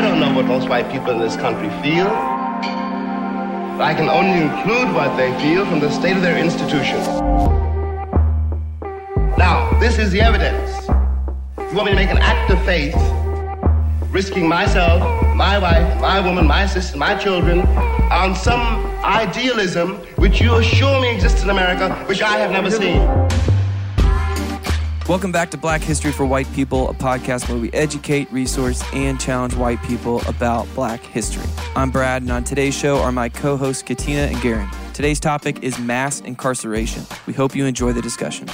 I don't know what most white people in this country feel. But I can only include what they feel from the state of their institutions. Now, this is the evidence. You want me to make an act of faith, risking myself, my wife, my woman, my sister, my children, on some idealism which you assure me exists in America, which I have never seen. Welcome back to Black History for White People, a podcast where we educate, resource, and challenge white people about black history. I'm Brad, and on today's show are my co hosts Katina and Garen. Today's topic is mass incarceration. We hope you enjoy the discussion.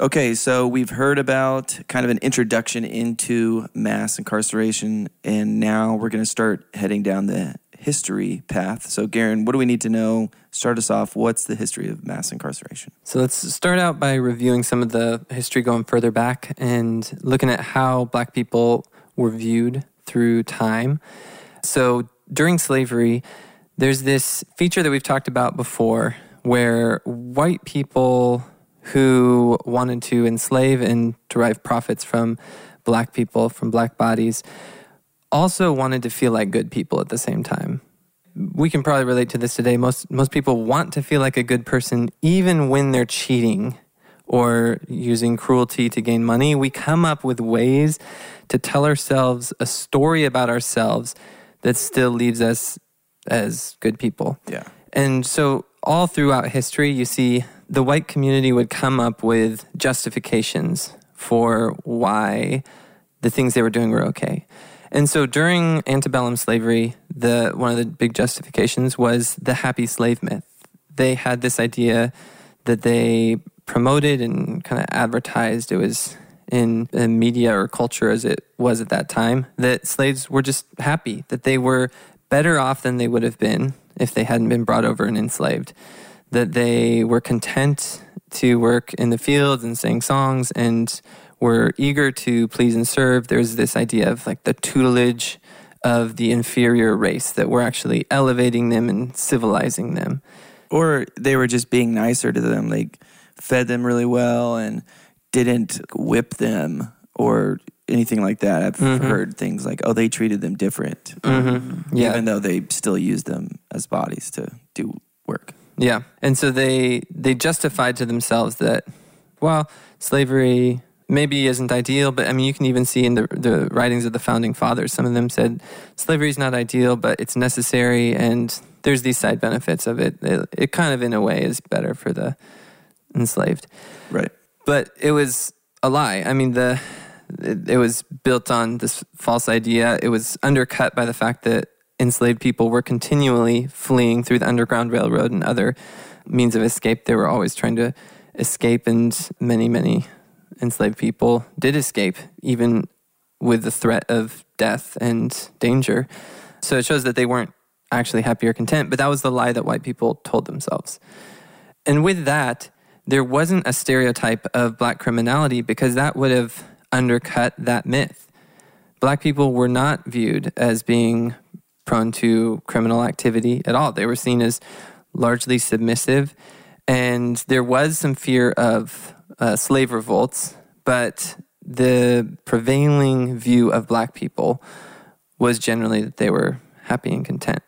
Okay, so we've heard about kind of an introduction into mass incarceration, and now we're going to start heading down the history path. So, Garen, what do we need to know? Start us off. What's the history of mass incarceration? So, let's start out by reviewing some of the history going further back and looking at how black people were viewed through time. So, during slavery, there's this feature that we've talked about before where white people who wanted to enslave and derive profits from black people, from black bodies, also wanted to feel like good people at the same time. We can probably relate to this today. Most most people want to feel like a good person even when they're cheating or using cruelty to gain money. We come up with ways to tell ourselves a story about ourselves that still leaves us as good people. Yeah. And so all throughout history you see the white community would come up with justifications for why the things they were doing were okay. And so during antebellum slavery, the one of the big justifications was the happy slave myth. They had this idea that they promoted and kind of advertised. It was in, in media or culture as it was at that time that slaves were just happy, that they were better off than they would have been if they hadn't been brought over and enslaved, that they were content to work in the fields and sing songs and were eager to please and serve. There's this idea of like the tutelage of the inferior race, that we're actually elevating them and civilizing them. Or they were just being nicer to them, like fed them really well and didn't whip them or anything like that. I've Mhm. heard things like, oh, they treated them different, Mm-hmm. Yeah. even though they still used them as bodies to do work. Yeah. And so they they justified to themselves that well, slavery maybe isn't ideal, but I mean you can even see in the the writings of the founding fathers, some of them said slavery is not ideal, but it's necessary and there's these side benefits of it. It, it kind of in a way is better for the enslaved. Right. But it was a lie. I mean the it, it was built on this false idea. It was undercut by the fact that enslaved people were continually fleeing through the Underground Railroad and other means of escape. They were always trying to escape, and many, many enslaved people did escape, even with the threat of death and danger. So it shows that they weren't actually happy or content, but that was the lie that white people told themselves. And with that, there wasn't a stereotype of black criminality because that would have undercut that myth. Black people were not viewed as being prone to criminal activity at all. They were seen as largely submissive, and there was some fear of uh, slave revolts, but the prevailing view of black people was generally that they were happy and content.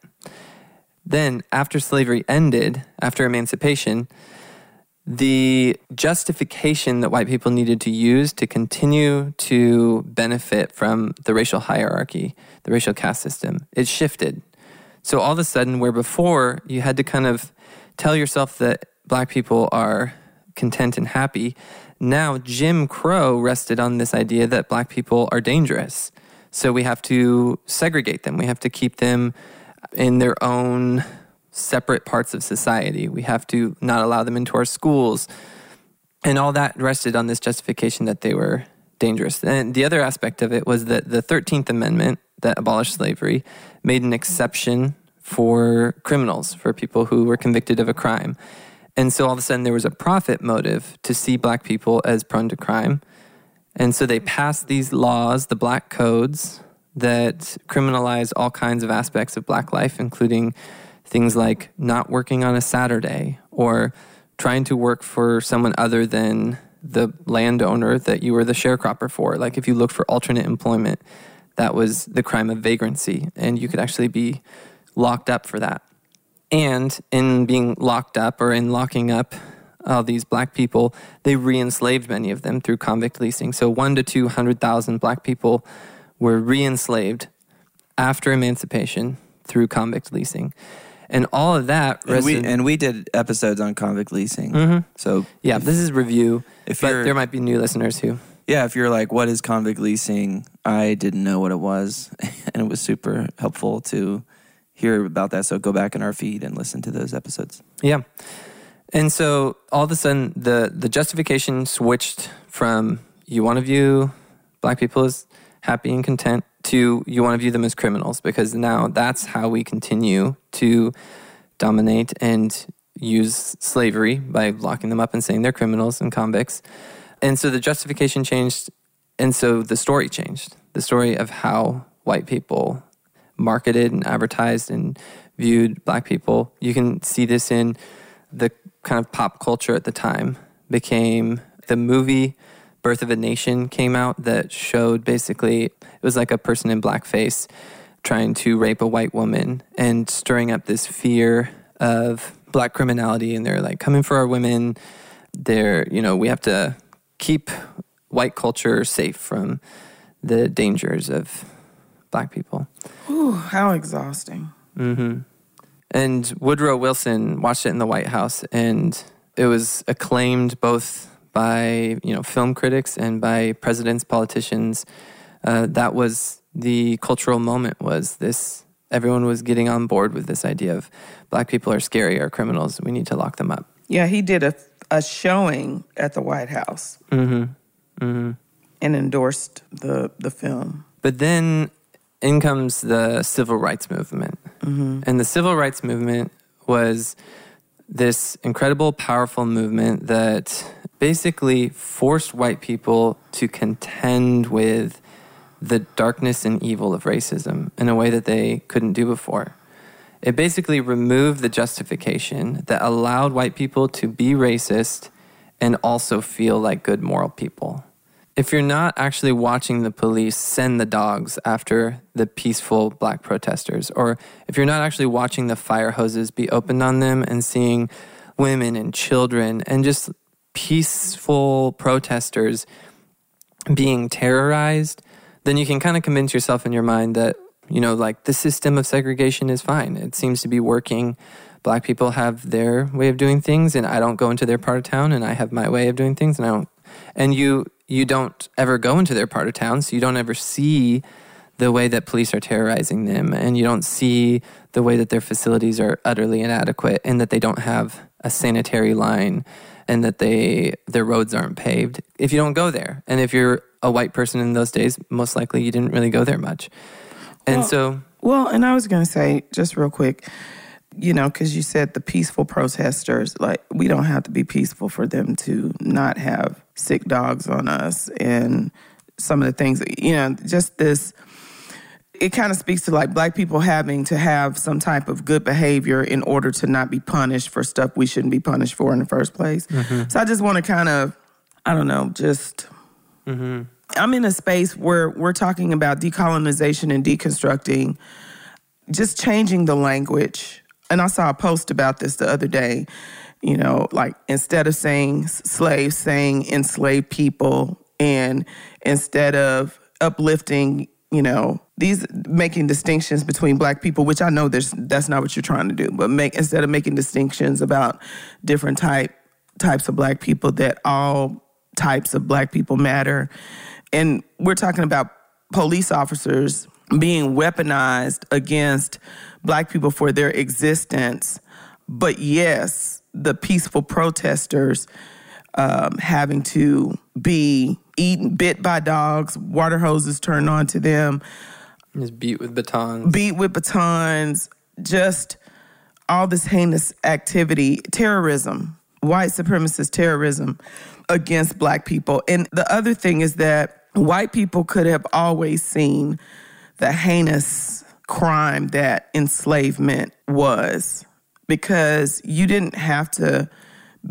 Then, after slavery ended, after emancipation, the justification that white people needed to use to continue to benefit from the racial hierarchy, the racial caste system, it shifted. So all of a sudden, where before you had to kind of tell yourself that black people are content and happy, now Jim Crow rested on this idea that black people are dangerous. So we have to segregate them. We have to keep them in their own separate parts of society. We have to not allow them into our schools. And all that rested on this justification that they were dangerous. And the other aspect of it was that the 13th Amendment that abolished slavery made an exception for criminals, for people who were convicted of a crime. And so all of a sudden there was a profit motive to see black people as prone to crime. And so they passed these laws, the black codes, that criminalize all kinds of aspects of black life, including things like not working on a Saturday or trying to work for someone other than the landowner that you were the sharecropper for. Like if you looked for alternate employment, that was the crime of vagrancy, and you could actually be locked up for that. And in being locked up or in locking up all these black people, they re enslaved many of them through convict leasing. So one to 200,000 black people were re enslaved after emancipation through convict leasing. And all of that. And we, and we did episodes on convict leasing. Mhm. So yeah, this is review. if but there might be new listeners who. yeah, if you're like, what is convict leasing? I didn't know what it was, and it was super helpful to hear about that. So go back in our feed and listen to those episodes. Yeah. And so all of a sudden the the justification switched from you want to view black people as happy and content to you want to view them as criminals because now that's how we continue to dominate and use slavery by locking them up and saying they're criminals and convicts. And so the justification changed and so the story changed. The story of how white people marketed and advertised and viewed black people. You can see this in the kind of pop culture at the time. Became the movie Birth of a Nation came out that showed basically it was like a person in blackface trying to rape a white woman and stirring up this fear of black criminality. And they're like coming for our women. They're you know we have to keep white culture safe from the dangers of black people Ooh, how exhausting. and Woodrow Wilson watched it in the White House, and it was acclaimed both by you know film critics and by presidents, politicians. Uh, that was the cultural moment. Was this everyone was getting on board with this idea of black people are scary, are criminals. We need to lock them up. Yeah, he did a, a showing at the White House mm-hmm. Mm-hmm. and endorsed the, the film. But then in comes the civil rights movement. Mm-hmm. And the civil rights movement was this incredible, powerful movement that basically forced white people to contend with the darkness and evil of racism in a way that they couldn't do before. It basically removed the justification that allowed white people to be racist and also feel like good moral people. If you're not actually watching the police send the dogs after the peaceful black protesters, or if you're not actually watching the fire hoses be opened on them and seeing women and children and just peaceful protesters being terrorized, then you can kind of convince yourself in your mind that, you know, like the system of segregation is fine. It seems to be working. Black people have their way of doing things, and I don't go into their part of town, and I have my way of doing things, and I don't. And you you don't ever go into their part of town, so you don't ever see the way that police are terrorizing them, and you don't see the way that their facilities are utterly inadequate, and that they don't have a sanitary line, and that they their roads aren't paved. If you don't go there, and if you're a white person in those days, most likely you didn't really go there much, and Well- so Well, and I was going to say, just real quick, you know, because you said the peaceful protesters, like, we don't have to be peaceful for them to not have sick dogs on us and some of the things, you know, just this. It kind of speaks to like black people having to have some type of good behavior in order to not be punished for stuff we shouldn't be punished for in the first place. Mm-hmm. So I just want to kind of, I don't know, just mm-hmm. I'm in a space where we're talking about decolonization and deconstructing, just changing the language. And I saw a post about this the other day. You know, like instead of saying slaves, saying enslaved people, and instead of uplifting, you know, these making distinctions between black people, which I know there's that's not what you're trying to do, but make instead of making distinctions about different type types of black people, that all types of black people matter. And we're talking about police officers being weaponized against black people for their existence. But yes, the peaceful protesters um, having to be eaten, bit by dogs, water hoses turned on to them, Just beat with batons. beat with batons, just all this heinous activity, terrorism, white supremacist terrorism against black people. And the other thing is that white people could have always seen the heinous crime that enslavement was because you didn't have to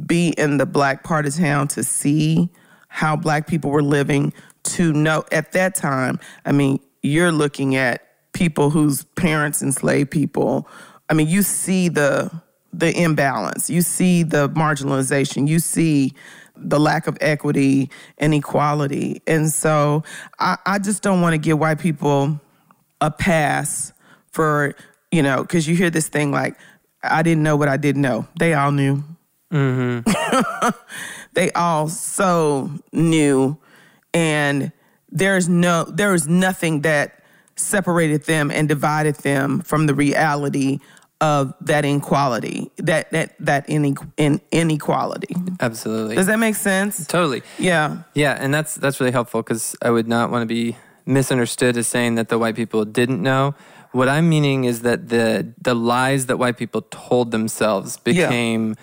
be in the black part of town to see how black people were living to know at that time. I mean you're looking at people whose parents enslaved people. I mean you see the the imbalance. You see the marginalization. You see the lack of equity and equality. And so i, I just don't want to give white people a pass for you know because you hear this thing like i didn't know what i didn't know. They all knew. Mm-hmm. They all so knew. And there's no there was nothing that separated them and divided them from the reality of that inequality that that that ine- in, inequality. Absolutely. does that make sense? Totally. yeah. Yeah, and that's that's really helpful because I would not want to be misunderstood as saying that the white people didn't know. What I'm meaning is that the the lies that white people told themselves Yeah. became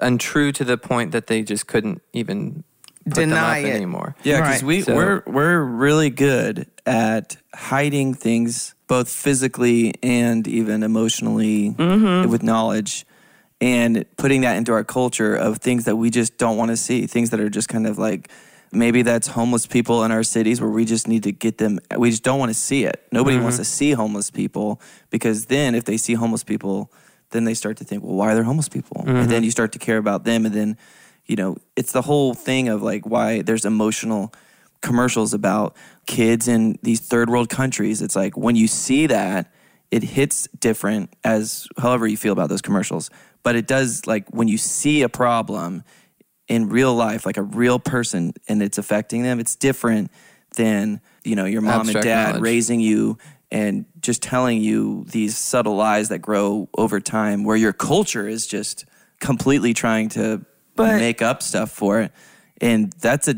untrue to the point that they just couldn't even put Deny them up it. anymore. Yeah, because Right. we So- we're we're really good at hiding things, both physically and even emotionally, mm-hmm. with knowledge, and putting that into our culture of things that we just don't want to see. Things that are just kind of like maybe that's homeless people in our cities where we just need to get them. We just don't want to see it. Nobody wants mm-hmm. to see homeless people because then if they see homeless people, then they start to think, well, why are there homeless people? And then mm-hmm. you start to care about them, and then you know, it's the whole thing of like why there's emotional commercials about kids in these third world countries. It's like when you see that, it hits different as however you feel about those commercials. But it does like when you see a problem in real life, like a real person, and it's affecting them, it's different than, you know, your mom Abstract and dad knowledge. raising you and just telling you these subtle lies that grow over time where your culture is just completely trying to But- make up stuff for it. And that's a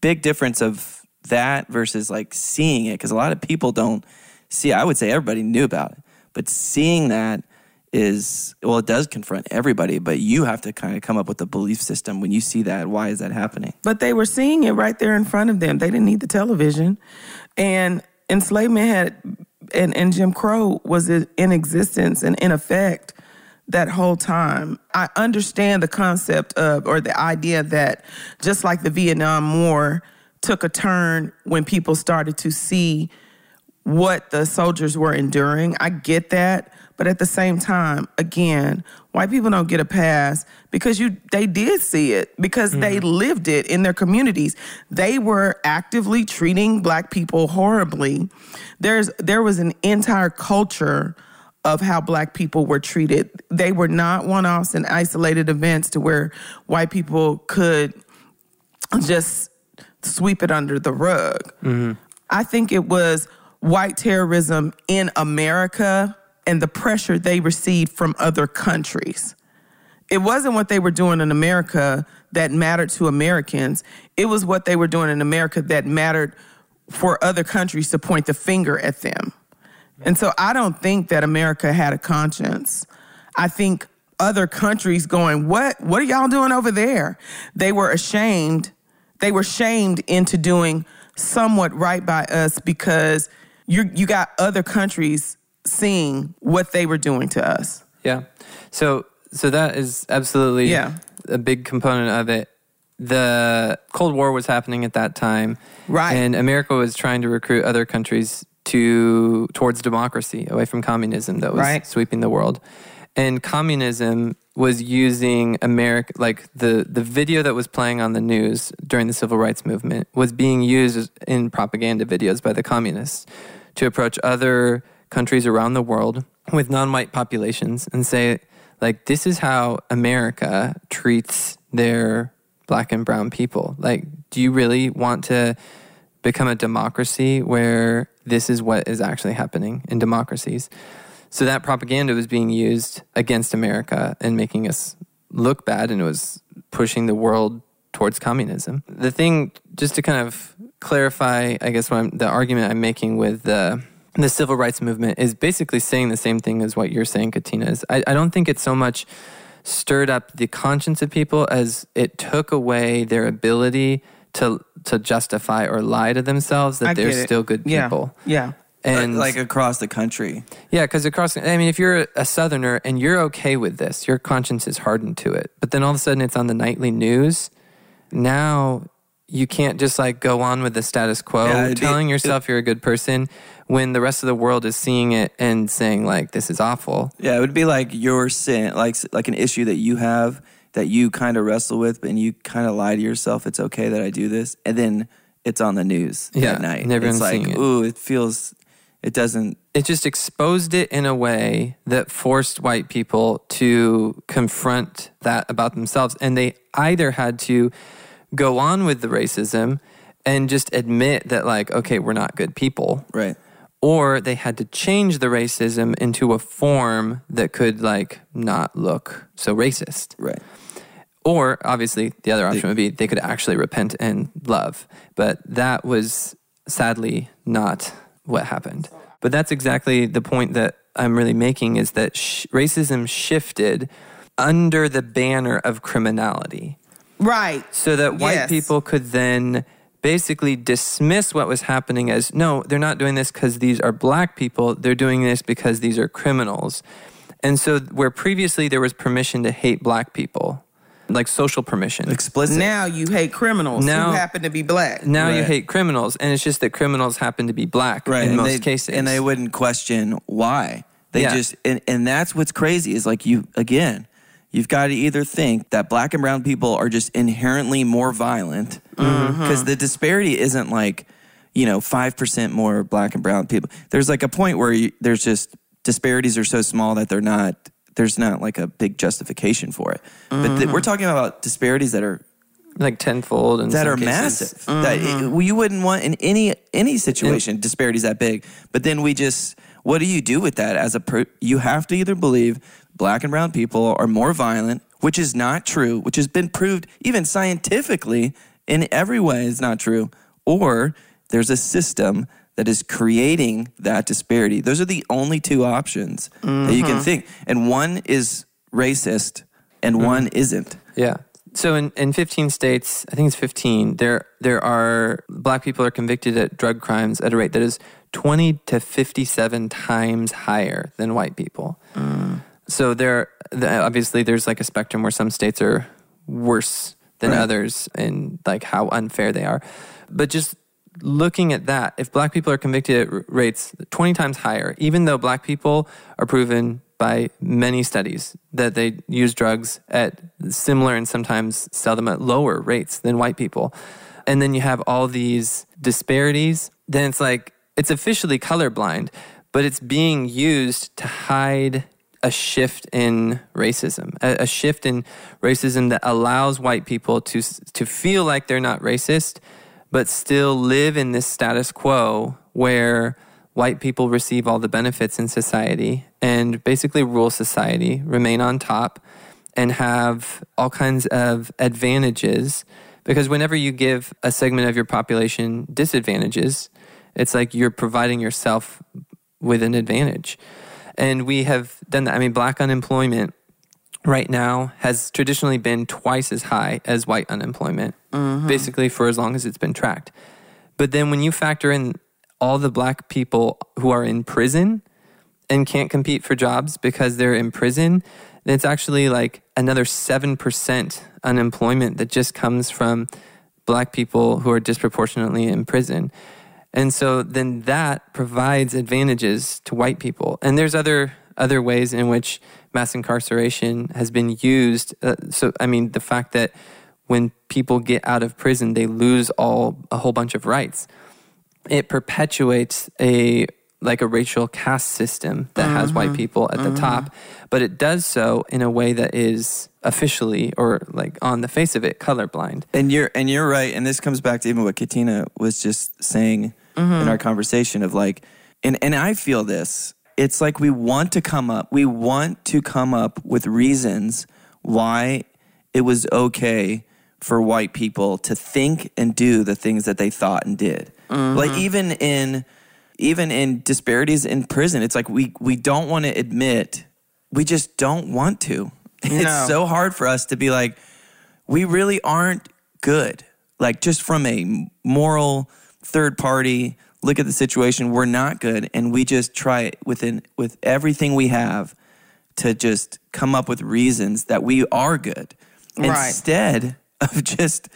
big difference of that versus like seeing it because a lot of people don't see I would say everybody knew about it. But seeing that is well it does confront everybody, but you have to kind of come up with a belief system when you see that. Why is that happening? But they were seeing it right there in front of them. They didn't need the television. And enslavement had, and, and Jim Crow was in in existence and in effect that whole time. I understand the concept of, or the idea that just like the Vietnam War took a turn when people started to see what the soldiers were enduring. I get that, but at the same time, again, white people don't get a pass because you they did see it because they mm-hmm. lived it in their communities. They were actively treating black people horribly. There's there was an entire culture of how black people were treated. They were not one-offs and isolated events to where white people could just sweep it under the rug. Mm-hmm. I think it was white terrorism in America and the pressure they received from other countries. It wasn't what they were doing in America that mattered to Americans. It was what they were doing in America that mattered for other countries to point the finger at them. And so I don't think that America had a conscience. I think other countries going, "What what are y'all doing over there?" They were ashamed. They were shamed into doing somewhat right by us because you you got other countries seeing what they were doing to us. Yeah. So so that is absolutely Yeah. a big component of it. The Cold War was happening at that time. Right. And America was trying to recruit other countries to towards democracy, away from communism that was Right. sweeping the world. And communism was using America like the the video that was playing on the news during the civil rights movement was being used in propaganda videos by the communists to approach other countries around the world with non-white populations and say like this is how America treats their black and brown people. Like do you really want to become a democracy where this is what is actually happening in democracies? So that propaganda was being used against America and making us look bad, and it was pushing the world towards communism. The thing, just to kind of clarify, I guess, what I'm, the argument I'm making with the the civil rights movement is basically saying the same thing as what you're saying, Katina. Is I, I don't think it's so much stirred up the conscience of people as it took away their ability to to justify or lie to themselves that I they're still good Yeah. people. Yeah. And like across the country. yeah, because across, I mean, if you're a Southerner and you're okay with this, your conscience is hardened to it. But then all of a sudden it's on the nightly news. Now you can't just like go on with the status quo, Yeah, telling yourself you're a good person when the rest of the world is seeing it and saying, like, this is awful. Yeah, it would be like your sin, like like an issue that you have that you kind of wrestle with, and you kind of lie to yourself. It's okay that I do this, and then it's on the news Yeah, at night. and everyone's it's like, it. ooh, it feels. It doesn't. It just exposed it in a way that forced white people to confront that about themselves. And they either had to go on with the racism and just admit that, like, okay, we're not good people. Right. or they had to change the racism into a form that could like not look so racist Right. or obviously the other option would be they could actually repent and love but that was sadly not what happened but that's exactly the point that i'm really making is that sh- racism shifted under the banner of criminality Right. so that white Yes. people could then basically dismiss what was happening as no, they're not doing this because these are black people, they're doing this because these are criminals. And so, where previously there was permission to hate black people, like social permission, Explicit. Now you hate criminals Now- who happen to be black. now you hate criminals, and it's just that criminals happen to be black right. in and most they, cases. and they wouldn't question why. They Yeah. just and, and that's what's crazy is like you again. You've got to either think that black and brown people are just inherently more violent Mm-hmm. because the disparity isn't like you know five percent more black and brown people. There's like a point where you, there's just disparities are so small that they're not. There's not like a big justification for it. But th- we're talking about disparities that are like tenfold and that are massive. That it, well, you wouldn't want in any any situation disparities that big. But then we just, what do you do with that as a? Per, you have to either believe black and brown people are more violent, which is not true, which has been proved even scientifically in every way is not true, or there's a system that is creating that disparity. Those are the only two options that you can mm-hmm. think, and one is racist and mm-hmm. one isn't. Yeah. So in, in 15 states, I think it's 15, there there are black people are convicted at drug crimes at a rate that is 20 to 57 times higher than white people. Mm. So there obviously there's like a spectrum where some states are worse than Right. others and like how unfair they are. But just looking at that, if black people are convicted at rates 20 times higher, even though black people are proven by many studies that they use drugs at similar and sometimes sell them at lower rates than white people. And then you have all these disparities, then it's like it's officially colorblind, but it's being used to hide a shift in racism, a, a shift in racism that allows white people to to feel like they're not racist, but still live in this status quo where white people receive all the benefits in society and basically rule society, remain on top, and have all kinds of advantages. Because whenever you give a segment of your population disadvantages, it's like you're providing yourself with an advantage. And we have done that. I mean, black unemployment right now has traditionally been twice as high as white unemployment, mm-hmm. basically for as long as it's been tracked. But then when you factor in all the black people who are in prison and can't compete for jobs because they're in prison, then it's actually like another 7% unemployment that just comes from black people who are disproportionately in prison. And so then that provides advantages to white people. And there's other other ways in which mass incarceration has been used. Uh, so I mean the fact that when people get out of prison they lose all a whole bunch of rights. It perpetuates a like a racial caste system that has white mm-hmm. people at the mm-hmm. top, but it does so in a way that is officially or like on the face of it colorblind. And you're and you're right. And this comes back to even what Katina was just saying in mm-hmm. our conversation of like, and and I feel this. It's like we want to come up. We want to come up with reasons why it was okay for white people to think and do the things that they thought and did. Like even in even in disparities in prison, it's like we we don't want to admit we just don't want to. No. It's so hard for us to be like we really aren't good. Like just from a moral third party look at the situation, we're not good and we just try within with everything we have to just come up with reasons that we are good Right. instead of just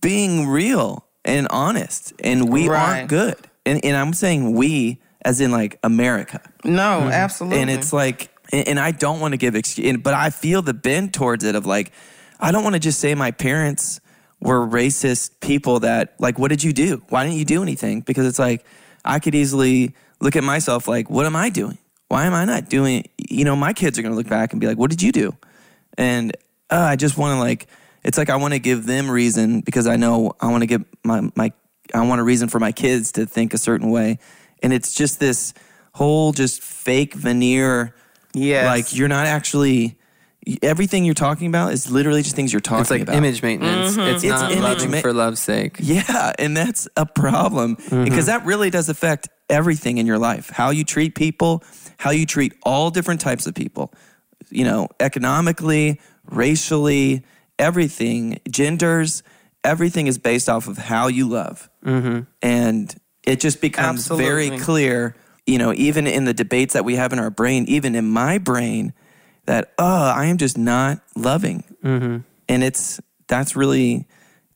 being real and honest and we Right. aren't good and, and i'm saying we as in like america. No, absolutely. and it's like and, and i don't want to give excuse but i feel the bend towards it of like i don't want to just say my parents were racist people that like what did you do? Why didn't you do anything? Because it's like i could easily look at myself like what am i doing? Why am i not doing you know my kids are going to look back and be like what did you do? And uh, I just want to like it's like I want to give them reason because I know I want to give my my I want a reason for my kids to think a certain way, and it's just this whole just fake veneer. Yeah. like you're not actually everything you're talking about is literally just things you're talking about. It's like about. image maintenance. Mm-hmm. It's, It's not image loving ma- for love's sake. Yeah, and that's a problem mm-hmm. because that really does affect everything in your life. How you treat people, how you treat all different types of people, you know, economically, racially, everything, genders, everything is based off of how you love. Mm-hmm. And it just becomes very clear, you know, even in the debates that we have in our brain, even in my brain, that, oh, I am just not loving. Mm-hmm. And it's, that's really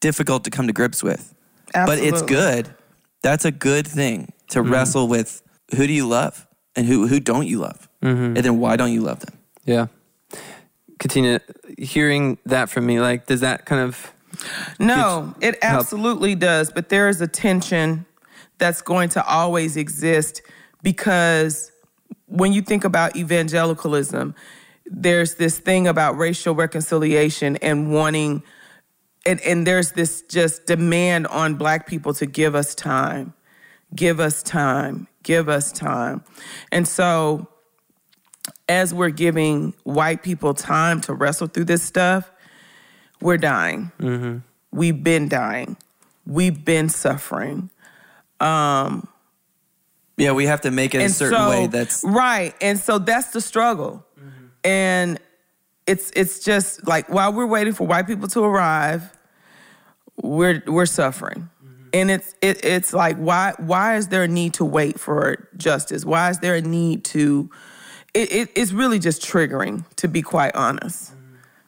difficult to come to grips with but it's good. That's a good thing to wrestle with. Who do you love, and who who don't you love, and then why don't you love them? Yeah. Katina, hearing that from me, like, does that kind of No, it help. absolutely does. But there is a tension that's going to always exist because when you think about evangelicalism, there's this thing about racial reconciliation and wanting, and, and there's this just demand on black people to give us time, give us time, give us time. And so, as we're giving white people time to wrestle through this stuff, we're dying. Mm-hmm. We've been dying. We've been suffering. Um, yeah, we have to make it a certain way. That's right, and so that's the struggle, mm-hmm. and it's it's just like while we're waiting for white people to arrive, we're we're suffering, mm-hmm. and it's it, it's like why why is there a need to wait for justice? Why is there a need to? It, it, it's really just triggering, to be quite honest.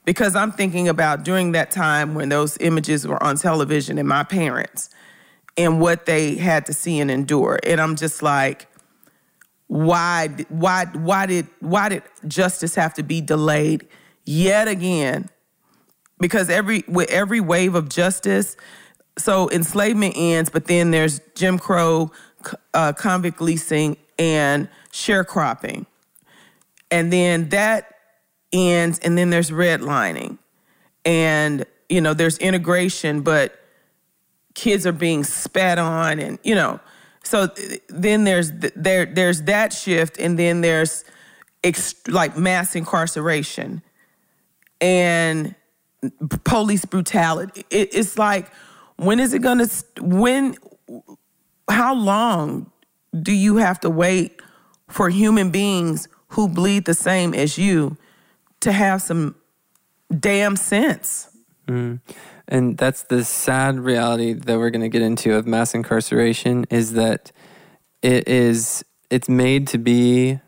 Because I'm thinking about during that time when those images were on television and my parents and what they had to see and endure. And I'm just like, why why why did why did justice have to be delayed yet again? Because every with every wave of justice, so enslavement ends, but then there's Jim Crow, uh, convict leasing, and sharecropping, and then that ends, and then there's redlining, and you know there's integration, but kids are being spat on and you know so then there's th- there there's that shift and then there's ex- like mass incarceration and police brutality. It, it's like when is it gonna st- when how long do you have to wait for human beings who bleed the same as you to have some damn sense mm. And that's the sad reality that we're going to get into of mass incarceration is that it is it's made to be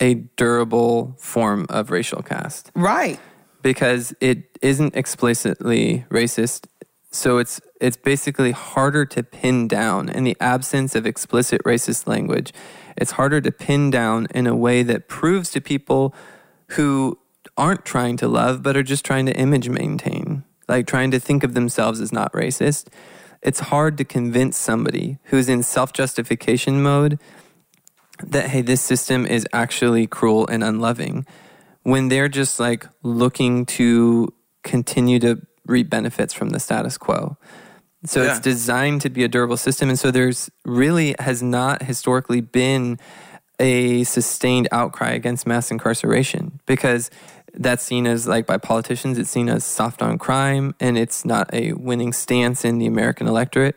a durable form of racial caste right because it isn't explicitly racist. So it's it's basically harder to pin down in the absence of explicit racist language. It's harder to pin down in a way that proves to people who aren't trying to love but are just trying to image maintain, like trying to think of themselves as not racist. It's hard to convince somebody who's in self-justification mode that hey this system is actually cruel and unloving when they're just like looking to continue to reap benefits from the status quo. So it's designed to be a durable system and so there's really has not historically been a sustained outcry against mass incarceration because that's seen as like by politicians, it's seen as soft on crime, and it's not a winning stance in the American electorate.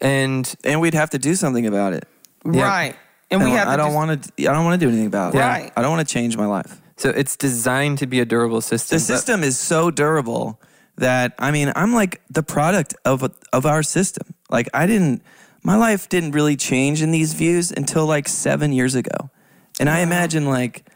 And and we'd have to do something about it. Yeah. Right. And we have to I don't want to. I don't want to do anything about it. Right. I don't want to change my life. so it's designed to be a durable system. The but- system is so durable that I mean, I'm like the product of of our system. Like I didn't, my life didn't really change in these views until like seven years ago, and I imagine like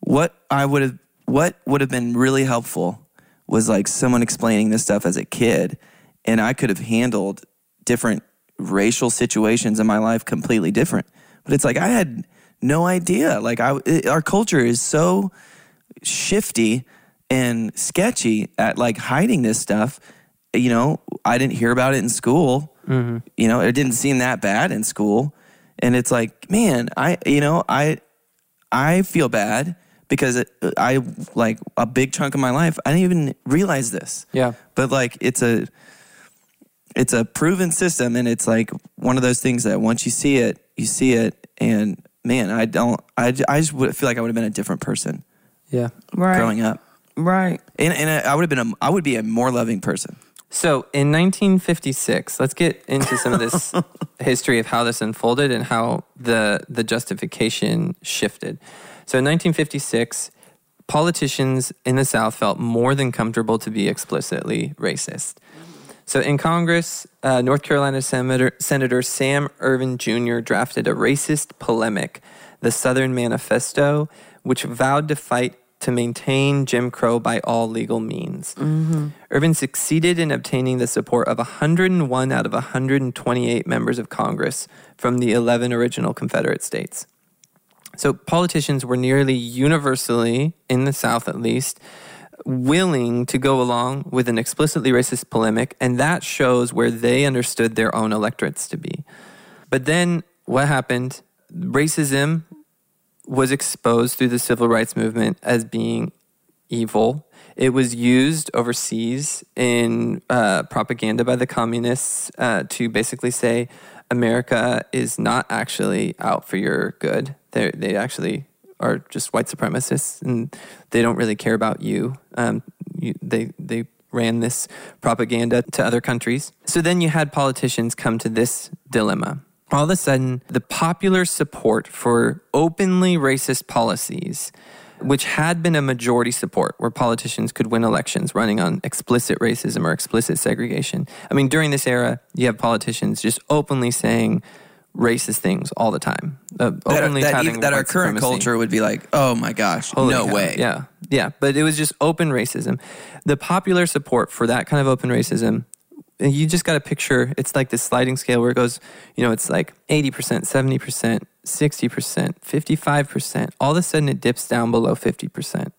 what I would have, what would have been really helpful was like someone explaining this stuff as a kid, and I could have handled different racial situations in my life completely different. But it's like I had no idea. Like I, it, our culture is so shifty and sketchy at like hiding this stuff. You know, I didn't hear about it in school. Mm-hmm. You know, it didn't seem that bad in school. And it's like, man, I, you know, I, I feel bad because it, I like a big chunk of my life. I didn't even realize this. Yeah. But like, it's a, it's a proven system, and it's like one of those things that once you see it, you see it, and man, I don't, I, I just would feel like I would have been a different person yeah. right. growing up, Right. and and I would have been a, I would be a more loving person. So in 1956, let's get into some of this history of how this unfolded and how the the justification shifted. So in 1956, politicians in the South felt more than comfortable to be explicitly racist. So in Congress, uh, North Carolina Senator, Senator Sam Ervin Jr. drafted a racist polemic, the Southern Manifesto, which vowed to fight to maintain Jim Crow by all legal means. Mm-hmm. Ervin succeeded in obtaining the support of 101 out of 128 members of Congress from the 11 original Confederate states. So politicians were nearly universally, in the South at least, willing to go along with an explicitly racist polemic, and that shows where they understood their own electorates to be. But then what happened? Racism was exposed through the civil rights movement as being evil. It was used overseas in uh, propaganda by the communists uh, to basically say America is not actually out for your good. They they actually are just white supremacists, and they don't really care about you. Um, you they they ran this propaganda to other countries. So then you had politicians come to this dilemma all of a sudden, the popular support for openly racist policies, which had been a majority support where politicians could win elections running on explicit racism or explicit segregation. I mean, during this era, you have politicians just openly saying racist things all the time, uh, That, openly that, even- that our current supremacy. culture would be like, oh my gosh, Holy no cow. way. Yeah, yeah. But it was just open racism. The popular support for that kind of open racism, you just got to picture it's like this sliding scale where it goes, you know, it's like 80%, 70%, 60%, 55%. All of a sudden it dips down below 50%,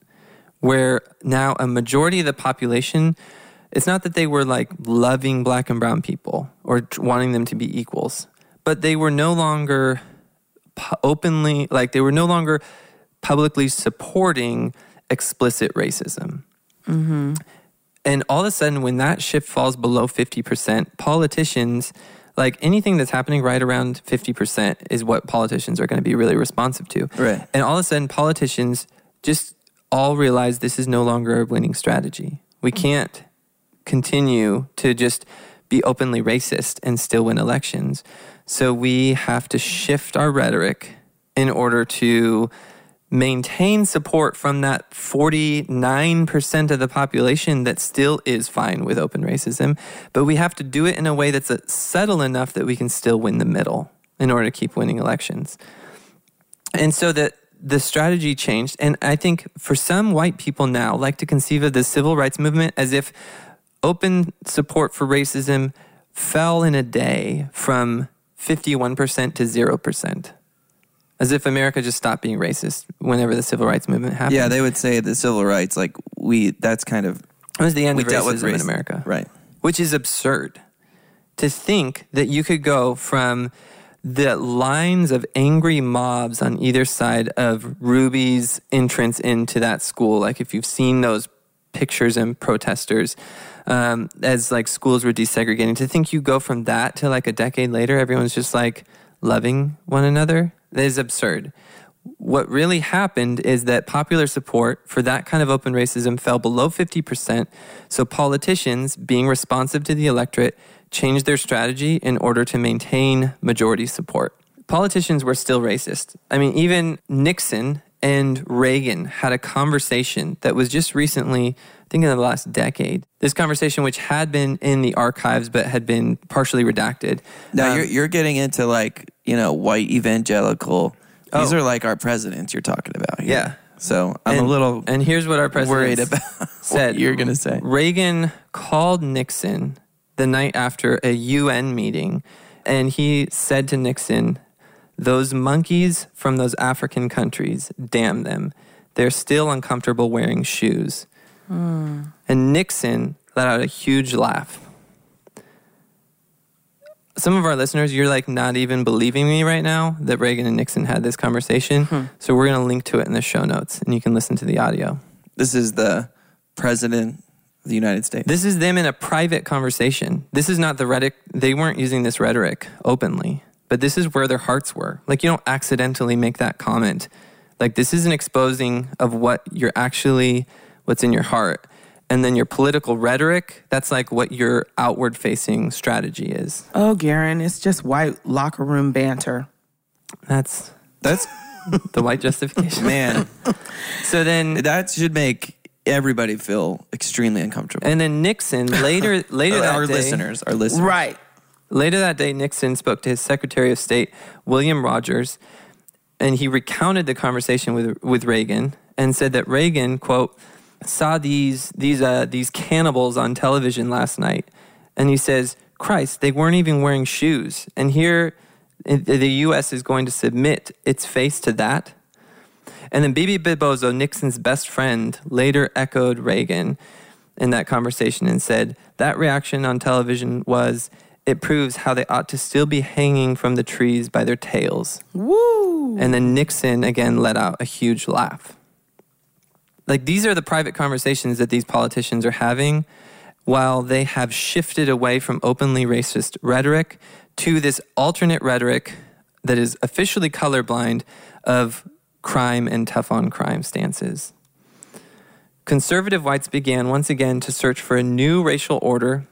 where now a majority of the population, it's not that they were like loving black and brown people or wanting them to be equals, but they were no longer openly like they were no longer publicly supporting explicit racism. Mm-hmm. And all of a sudden, when that shift falls below 50%, politicians, like anything that's happening right around 50%, is what politicians are going to be really responsive to. Right. And all of a sudden, politicians just all realize this is no longer a winning strategy. We hmm. can't continue to just be openly racist and still win elections. So we have to shift our rhetoric in order to maintain support from that 49% of the population that still is fine with open racism. But we have to do it in a way that's subtle enough that we can still win the middle in order to keep winning elections. And so that the strategy changed. And I think for some white people now like to conceive of the civil rights movement as if open support for racism fell in a day from 51% to 0%. As if America just stopped being racist whenever the civil rights movement happened. Yeah, they would say the civil rights, like we, that's kind of it was the end of racism in. America. Right. Which is absurd. To think that you could go from the lines of angry mobs on either side of Ruby's entrance into that school, like if you've seen those pictures and protesters um, as like schools were desegregating, to think you go from that to like a decade later, everyone's just like loving one another, that is absurd. what really happened is that popular support for that kind of open racism fell below 50%. So politicians, being responsive to the electorate, changed their strategy in order to maintain majority support. Politicians were still racist. I mean, even Nixon and Reagan had a conversation that was just recently, think in the last decade. This conversation, which had been in the archives but had been partially redacted. Now Um, you're you're getting into like you know white evangelical. These Oh. are like our presidents you're talking about. Here. Yeah. So I'm a little And here's what our president worried about said. you're gonna say. Reagan called Nixon the night after a UN meeting, and he said to Nixon, Those monkeys from those African countries, damn them. They're still uncomfortable wearing shoes. And Nixon let out a huge laugh. Some of our listeners, you're like not even believing me right now that Reagan and Nixon had this conversation. Hmm. So we're going to link to it in the show notes and you can listen to the audio. This is the president of the United States. This is them in a private conversation. This is not the rhetoric. They weren't using this rhetoric openly, but this is where their hearts were. Like, you don't accidentally make that comment. Like, this is an exposing of what you're actually, what's in your heart. And then your political rhetoric, that's like what your outward facing strategy is. Oh, Garen, it's just white locker room banter. That's That's the white justification. man. So then, that should make everybody feel extremely uncomfortable. and then Nixon later, later that our day, listeners, our listeners. Right. Later that day, Nixon spoke to his Secretary of State, William Rogers, and he recounted the conversation with, with Reagan and said that Reagan, quote, saw these, these, uh, these cannibals on television last night. And he says, Christ, they weren't even wearing shoes. And here, the U.S. is going to submit its face to that. And then Bebe Rebozo, Nixon's best friend, later echoed Reagan in that conversation and said that reaction on television was it proves how they ought to still be hanging from the trees by their tails. Woo. And then Nixon again let out a huge laugh. Like these are the private conversations that these politicians are having while they have shifted away from openly racist rhetoric to this alternate rhetoric that is officially colorblind of crime and tough on crime stances. Conservative whites began once again to search for a new racial order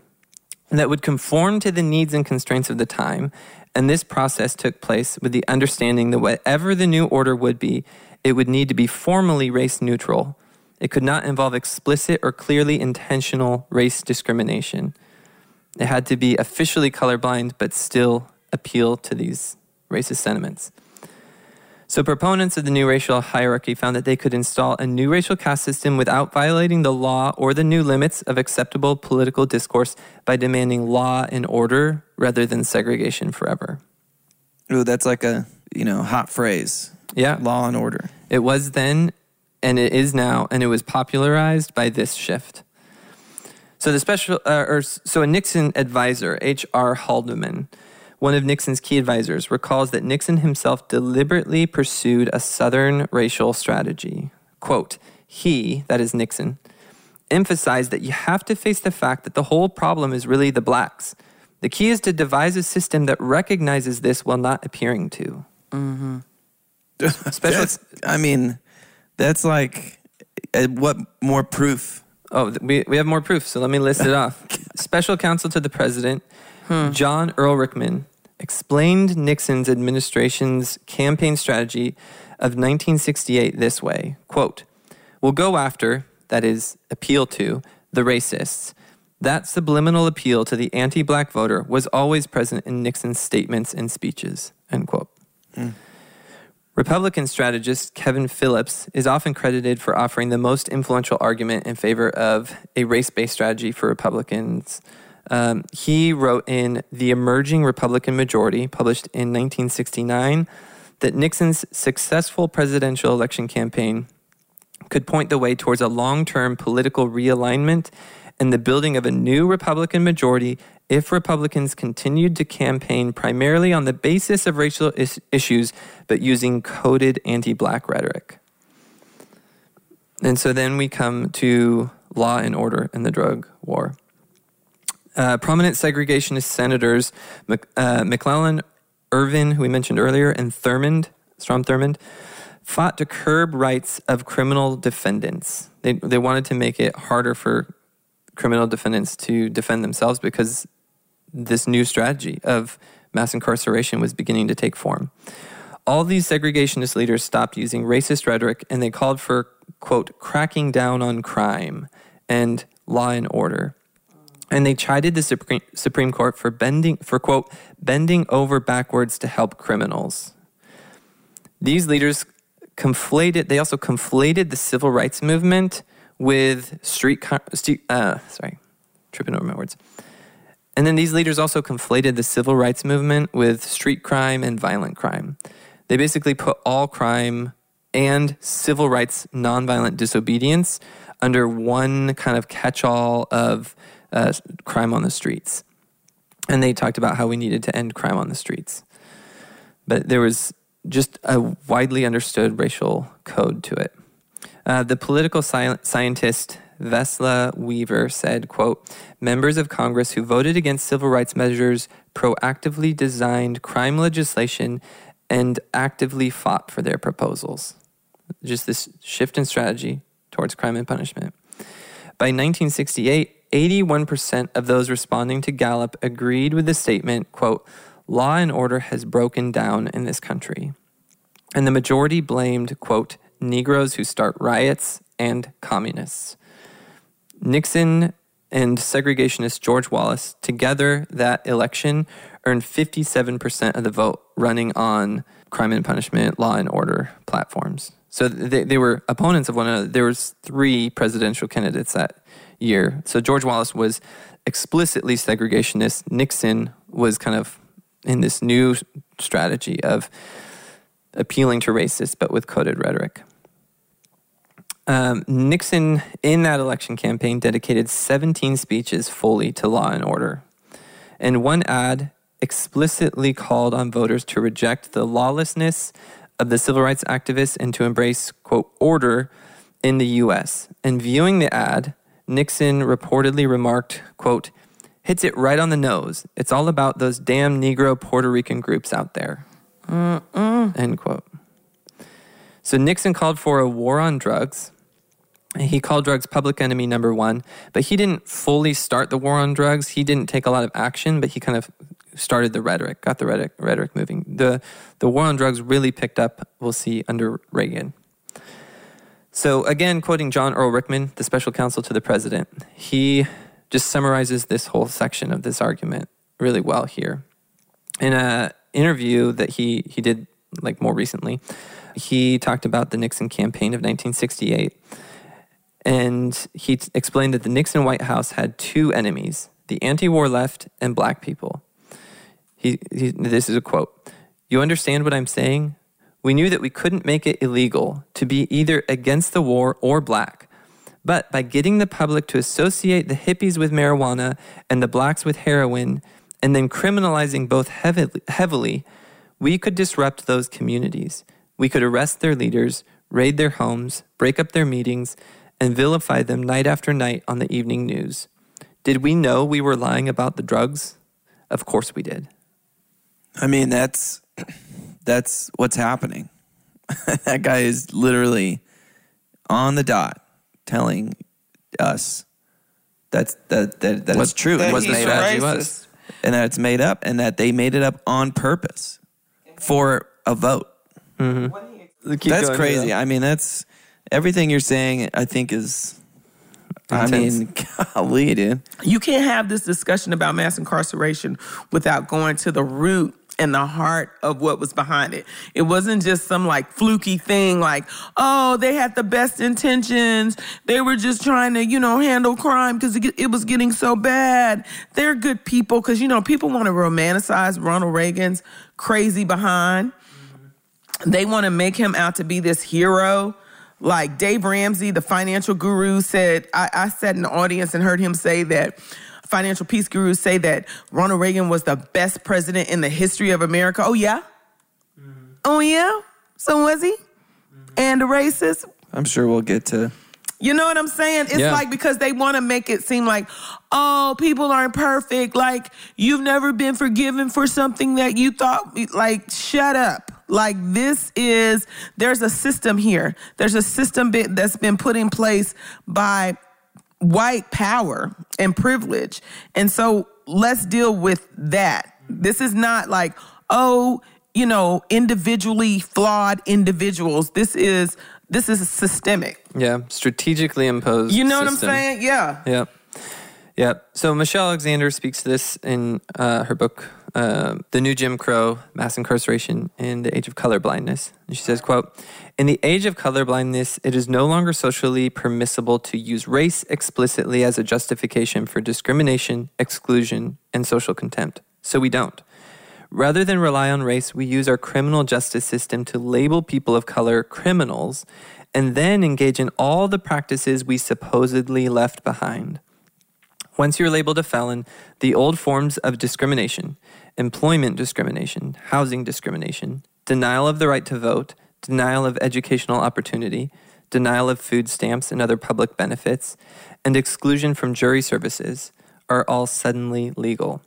that would conform to the needs and constraints of the time. And this process took place with the understanding that whatever the new order would be, it would need to be formally race neutral. It could not involve explicit or clearly intentional race discrimination. It had to be officially colorblind, but still appeal to these racist sentiments. So, proponents of the new racial hierarchy found that they could install a new racial caste system without violating the law or the new limits of acceptable political discourse by demanding law and order rather than segregation forever. Ooh, that's like a you know hot phrase. Yeah. Law and order. It was then, and it is now, and it was popularized by this shift. So the special, uh, or so a Nixon advisor, H.R. Haldeman, one of Nixon's key advisors, recalls that Nixon himself deliberately pursued a Southern racial strategy. Quote, he, that is Nixon, emphasized that you have to face the fact that the whole problem is really the blacks. The key is to devise a system that recognizes this while not appearing to. Special, That's, I mean, that's like uh, what more proof? Oh, we, we have more proof, so let me list it off. Special counsel to the president, John Ehrlichman, explained Nixon's administration's campaign strategy of 1968 this way quote, We'll go after, that is, appeal to, the racists. That subliminal appeal to the anti black voter was always present in Nixon's statements and speeches. End quote. Republican strategist Kevin Phillips is often credited for offering the most influential argument in favor of a race based strategy for Republicans. Um, he wrote in The Emerging Republican Majority, published in 1969, that Nixon's successful presidential election campaign could point the way towards a long term political realignment and the building of a new Republican majority if Republicans continued to campaign primarily on the basis of racial is- issues but using coded anti black rhetoric. And so then we come to law and order and the drug war. Uh, prominent segregationist senators Mc, uh, McClellan, Ervin, who we mentioned earlier, and Thurmond, Strom Thurmond, fought to curb rights of criminal defendants. They, they wanted to make it harder for criminal defendants to defend themselves because this new strategy of mass incarceration was beginning to take form. All these segregationist leaders stopped using racist rhetoric and they called for, quote, cracking down on crime and law and order. And they chided the Supreme, Court for bending, for quote, bending over backwards to help criminals. These leaders conflated, they also conflated the civil rights movement with street, street uh, sorry, tripping over my words. And then these leaders also conflated the civil rights movement with street crime and violent crime. They basically put all crime and civil rights nonviolent disobedience under one kind of catch all of uh, crime on the streets. And they talked about how we needed to end crime on the streets. But there was just a widely understood racial code to it. Uh, the political sci- scientist Vesla Weaver said, quote, members of Congress who voted against civil rights measures proactively designed crime legislation and actively fought for their proposals. Just this shift in strategy towards crime and punishment. By 1968, 81% of those responding to Gallup agreed with the statement, quote, law and order has broken down in this country. And the majority blamed, quote, Negroes who start riots and communists. Nixon and segregationist George Wallace, together that election, earned 57% of the vote running on crime and punishment, law and order platforms. So they, they were opponents of one another. There was three presidential candidates that year. So George Wallace was explicitly segregationist. Nixon was kind of in this new strategy of appealing to racists, but with coded rhetoric. Um, Nixon, in that election campaign, dedicated 17 speeches fully to law and order. And one ad explicitly called on voters to reject the lawlessness of the civil rights activists and to embrace, quote, order in the U.S. And viewing the ad, Nixon reportedly remarked, quote, hits it right on the nose. It's all about those damn Negro Puerto Rican groups out there. Mm-mm. End quote. So Nixon called for a war on drugs. He called drugs public enemy number one, but he didn't fully start the war on drugs. He didn't take a lot of action, but he kind of started the rhetoric, got the rhetoric, rhetoric moving. The, the war on drugs really picked up, we'll see, under Reagan. So, again, quoting John Ehrlichman, the special counsel to the president, he just summarizes this whole section of this argument really well here. In an interview that he, he did like more recently, he talked about the Nixon campaign of 1968. And he t- explained that the Nixon White House had two enemies the anti war left and black people. He, he, this is a quote. You understand what I'm saying? We knew that we couldn't make it illegal to be either against the war or black. But by getting the public to associate the hippies with marijuana and the blacks with heroin, and then criminalizing both heavily, heavily, we could disrupt those communities. We could arrest their leaders, raid their homes, break up their meetings, and vilify them night after night on the evening news. Did we know we were lying about the drugs? Of course we did. I mean, that's that's what's happening. that guy is literally on the dot telling us that's that that, that is true. That It was he's made up. racist. was. and that it's made up and that they made it up on purpose for a vote. Mm-hmm. Keep that's crazy. I mean, that's everything you're saying. I think is. I mean, golly, dude. You can't have this discussion about mass incarceration without going to the root and the heart of what was behind it. It wasn't just some like fluky thing like, oh, they had the best intentions. They were just trying to, you know, handle crime because it, it was getting so bad. They're good people because, you know, people want to romanticize Ronald Reagan's crazy behind. They want to make him out to be this hero. Like Dave Ramsey, the financial guru, said, I, I sat in the audience and heard him say that financial peace gurus say that Ronald Reagan was the best president in the history of America. Oh, yeah? Mm-hmm. Oh, yeah? So was he? Mm-hmm. And a racist? I'm sure we'll get to. You know what I'm saying? It's Yeah. like because they want to make it seem like, oh, people aren't perfect. Like you've never been forgiven for something that you thought. Like, shut up. Like this is there's a system here. There's a system that's been put in place by white power and privilege. And so let's deal with that. This is not like, oh, you know, individually flawed individuals. This is this is systemic. Yeah, strategically imposed. You know system. what I'm saying? Yeah. Yeah. Yeah. So Michelle Alexander speaks to this in uh, her book, uh, "The New Jim Crow: Mass Incarceration in the Age of Colorblindness." And she says, "quote In the age of colorblindness, it is no longer socially permissible to use race explicitly as a justification for discrimination, exclusion, and social contempt. So we don't." Rather than rely on race, we use our criminal justice system to label people of color criminals and then engage in all the practices we supposedly left behind. Once you're labeled a felon, the old forms of discrimination, employment discrimination, housing discrimination, denial of the right to vote, denial of educational opportunity, denial of food stamps and other public benefits, and exclusion from jury services are all suddenly legal.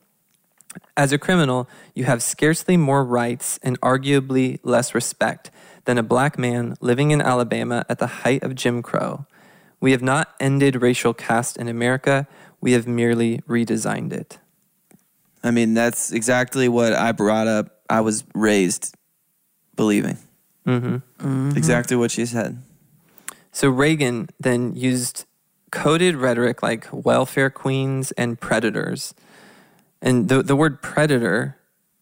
As a criminal, you have scarcely more rights and arguably less respect than a black man living in Alabama at the height of Jim Crow. We have not ended racial caste in America, we have merely redesigned it. I mean, that's exactly what I brought up. I was raised believing. Mm-hmm. Exactly what she said. So Reagan then used coded rhetoric like welfare queens and predators. And the, the word predator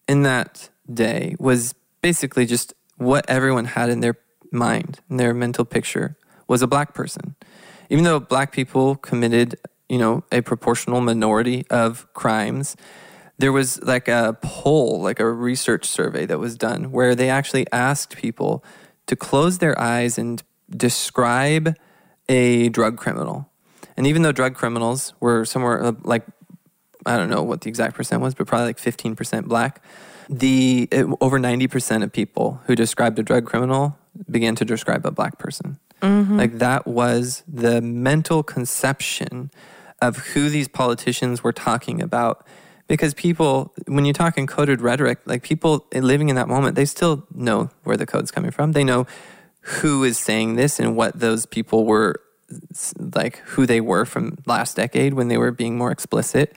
in that day was basically just what everyone had in their mind, in their mental picture, was a black person. Even though black people committed, you know, a proportional minority of crimes, there was like a poll, like a research survey that was done where they actually asked people to close their eyes and describe a drug criminal. And even though drug criminals were somewhere like, I don't know what the exact percent was, but probably like 15% black, the it, over 90% of people who described a drug criminal began to describe a black person. Mm-hmm. Like that was the mental conception of who these politicians were talking about. Because people, when you talk encoded rhetoric, like people living in that moment, they still know where the code's coming from. They know who is saying this and what those people were, like who they were from last decade when they were being more explicit.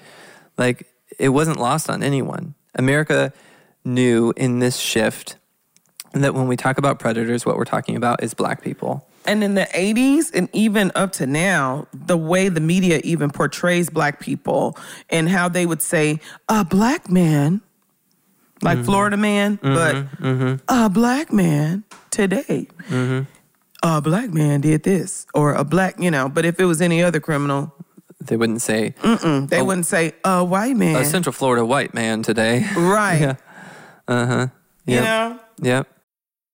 Like it wasn't lost on anyone. America knew in this shift that when we talk about predators, what we're talking about is black people. And in the 80s and even up to now, the way the media even portrays black people and how they would say, a black man, like mm-hmm. Florida man, mm-hmm, but mm-hmm. a black man today. A black man did this, or a black, you know, but if it was any other criminal, They wouldn't say they wouldn't say a white man. a Central Florida white man today. right. yeah. Uh huh. You Yep. know? Yep.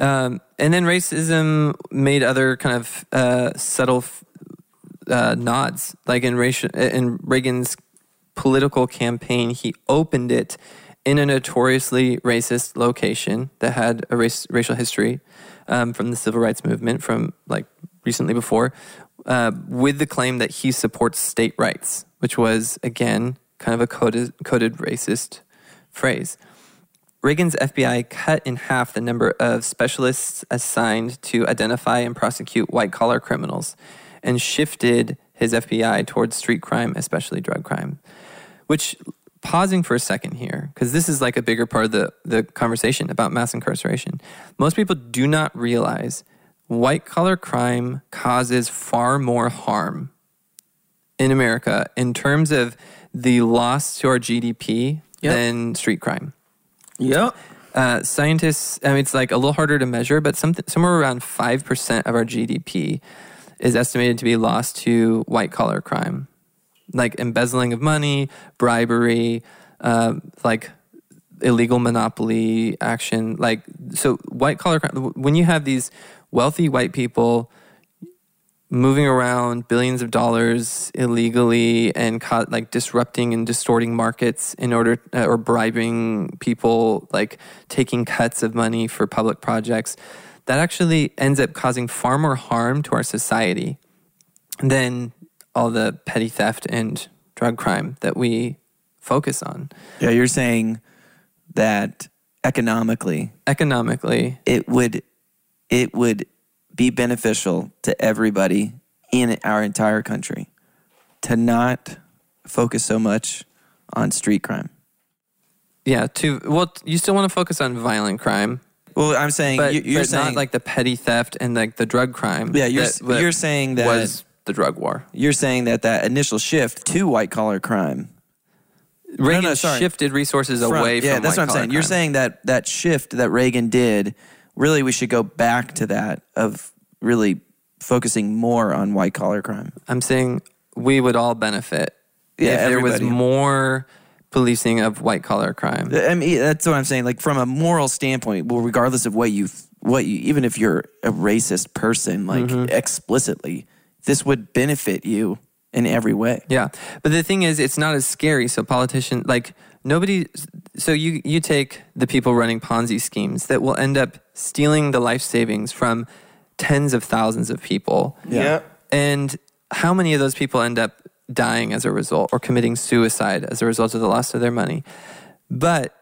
Um, and then racism made other kind of uh, subtle uh, nods, like in, racial, in Reagan's political campaign, he opened it in a notoriously racist location that had a race, racial history um, from the civil rights movement from like recently before, uh, with the claim that he supports state rights, which was again kind of a coded, coded racist phrase. Reagan's FBI cut in half the number of specialists assigned to identify and prosecute white collar criminals and shifted his FBI towards street crime, especially drug crime, which pausing for a second here, because this is like a bigger part of the, the conversation about mass incarceration. Most people do not realize white collar crime causes far more harm in America in terms of the loss to our GDP Yep. than street crime. Yep. Uh, scientists, I mean, it's like a little harder to measure, but something somewhere around five percent of our GDP is estimated to be lost to white collar crime, like embezzling of money, bribery, uh, like illegal monopoly action. Like so, white collar crime. When you have these wealthy white people moving around billions of dollars illegally and ca- like disrupting and distorting markets in order uh, or bribing people like taking cuts of money for public projects that actually ends up causing far more harm to our society than all the petty theft and drug crime that we focus on. Yeah, you're saying that economically economically. it would it would be beneficial to everybody in our entire country to not focus so much on street crime. yeah to well you still want to focus on violent crime Well, I'm saying but, you, you're but saying not like the petty theft and like the drug crime. Yeah, you're that- that you're saying that- was the drug war. you're saying that that initial shift to white collar crime Reagan no, sorry. shifted resources from- away from yeah, that's what I'm saying. You're saying that that shift that Reagan did, really, we should go back to that of really focusing more on white collar crime. I'm saying we would all benefit Yeah, if there was more policing of white collar crime. I mean, that's what I'm saying. Like from a moral standpoint, well, regardless of what you, what you, even if you're a racist person, like Mm-hmm. explicitly, this would benefit you in every way. Yeah, but the thing is, it's not as scary. So politician, like nobody. So you you take the people running Ponzi schemes that will end up stealing the life savings from tens of thousands of people. Yeah. And how many of those people end up dying as a result or committing suicide as a result of the loss of their money? But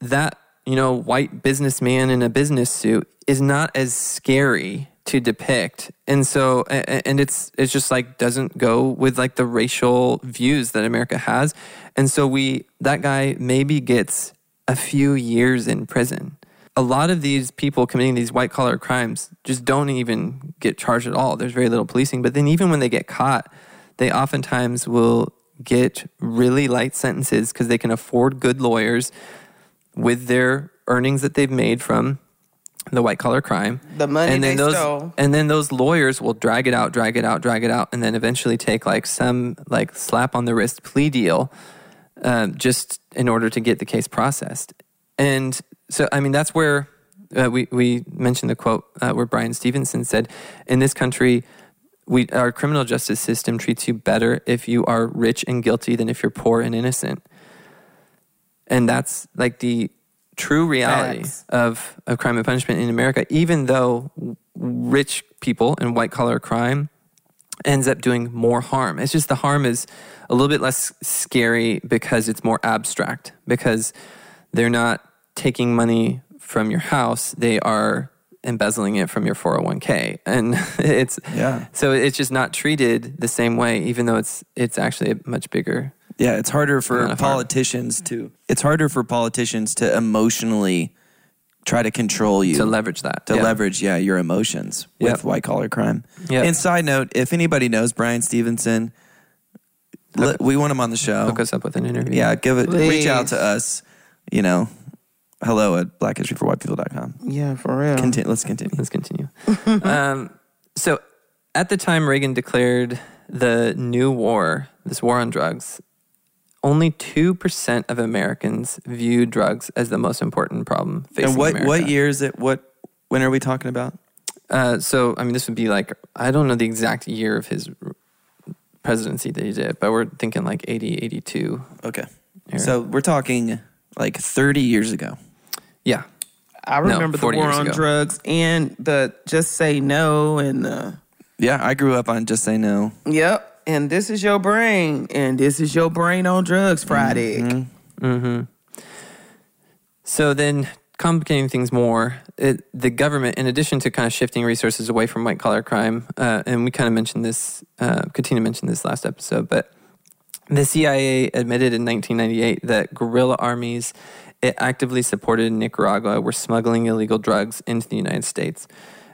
that, you know, white businessman in a business suit is not as scary to depict. And so and it's it's just like doesn't go with like the racial views that America has. And so we that guy maybe gets a few years in prison. A lot of these people committing these white collar crimes just don't even get charged at all. There's very little policing. But then even when they get caught, they oftentimes will get really light sentences because they can afford good lawyers with their earnings that they've made from the white collar crime. The money and then they those, stole. And then those lawyers will drag it out, drag it out, drag it out, and then eventually take like some like slap on the wrist plea deal um, just in order to get the case processed. And so, I mean, that's where uh, we, we mentioned the quote uh, where Bryan Stevenson said, In this country, we, our criminal justice system treats you better if you are rich and guilty than if you're poor and innocent. And that's like the true reality Facts. of, of crime and punishment in America, even though rich people and white collar crime ends up doing more harm. It's just the harm is a little bit less scary because it's more abstract, because they're not taking money from your house, they are embezzling it from your 401k. And it's Yeah. so it's just not treated the same way, even though it's it's actually a much bigger Yeah, it's harder for Amount of harm. politicians to. It's harder for politicians to emotionally try to control you to leverage that. to Yeah. leverage, yeah, your emotions with Yep. white collar crime. Yep. And side note, if anybody knows Bryan Stevenson, let- we want him on the show. Hook us up with an interview. Yeah, give it. Reach out to us. You know, hello at blackhistoryforwhitepeople.com. Yeah, for real. Continue. Let's continue. Let's continue. um, so, at the time Reagan declared the new war, this war on drugs, only 2% of Americans view drugs as the most important problem facing And what America. what year is it? What when are we talking about? Uh, so, I mean, this would be like, I don't know the exact year of his presidency that he did, but we're thinking like 80, 82. Okay, Era. so we're talking like 30 years ago. Yeah. I No, remember the war on ago. drugs and the just say no and the Yeah, I grew up on Just Say No. yep. And this is your brain, and this is your brain on drugs Friday. Mm-hmm. So then, complicating things more, it, the government, in addition to kind of shifting resources away from white collar crime, uh, and we kind of mentioned this, uh, Katina mentioned this last episode, but The CIA admitted in 1998 that guerrilla armies it actively supported in Nicaragua were smuggling illegal drugs into the United States,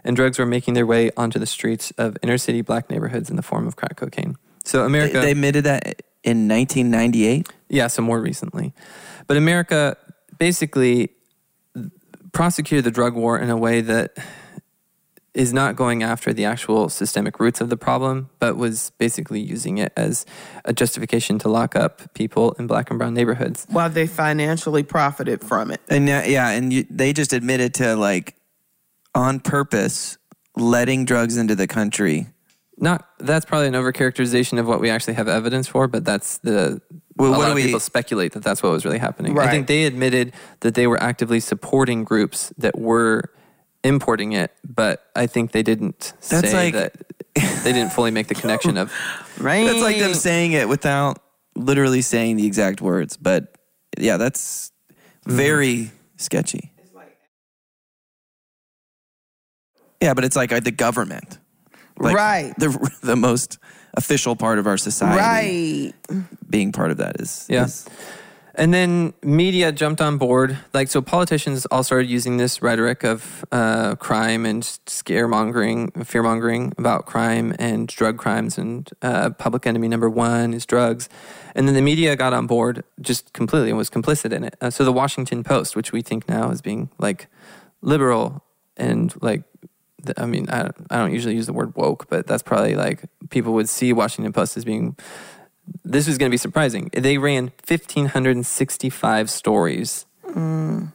and drugs were making their way onto the streets of inner city black neighborhoods in the form of crack cocaine. So They, America, they admitted that in 1998. yeah, so more recently, but America basically prosecuted the drug war in a way that is not going after the actual systemic roots of the problem, but was basically using it as a justification to lock up people in black and brown neighborhoods. While they financially profited from it. And yeah, yeah, and you, they just admitted to like on purpose letting drugs into the country. Not that's probably an overcharacterization of what we actually have evidence for, but that's the Well, a what lot do of we- people speculate that that's what was really happening. I think they admitted that they were actively supporting groups that were importing it, but I think they didn't That's say like- that they didn't fully make the connection of Right. That's like them saying it without literally saying the exact words. But yeah, that's mm-hmm. very sketchy. Yeah, but it's like uh, the government, Like, right. The the most official part of our society. Right. being part of that is Yeah. is- And then media jumped on board. Like, so politicians all started using this rhetoric of uh, crime and scaremongering, fear mongering about crime and drug crimes and uh, public enemy number one is drugs. And then the media got on board just completely and was complicit in it. Uh, so the Washington Post, which we think now as being like liberal and like, the- I mean, I, I don't usually use the word woke, but that's probably like people would see Washington Post as being this was going to be surprising. They ran 1,565 stories mm.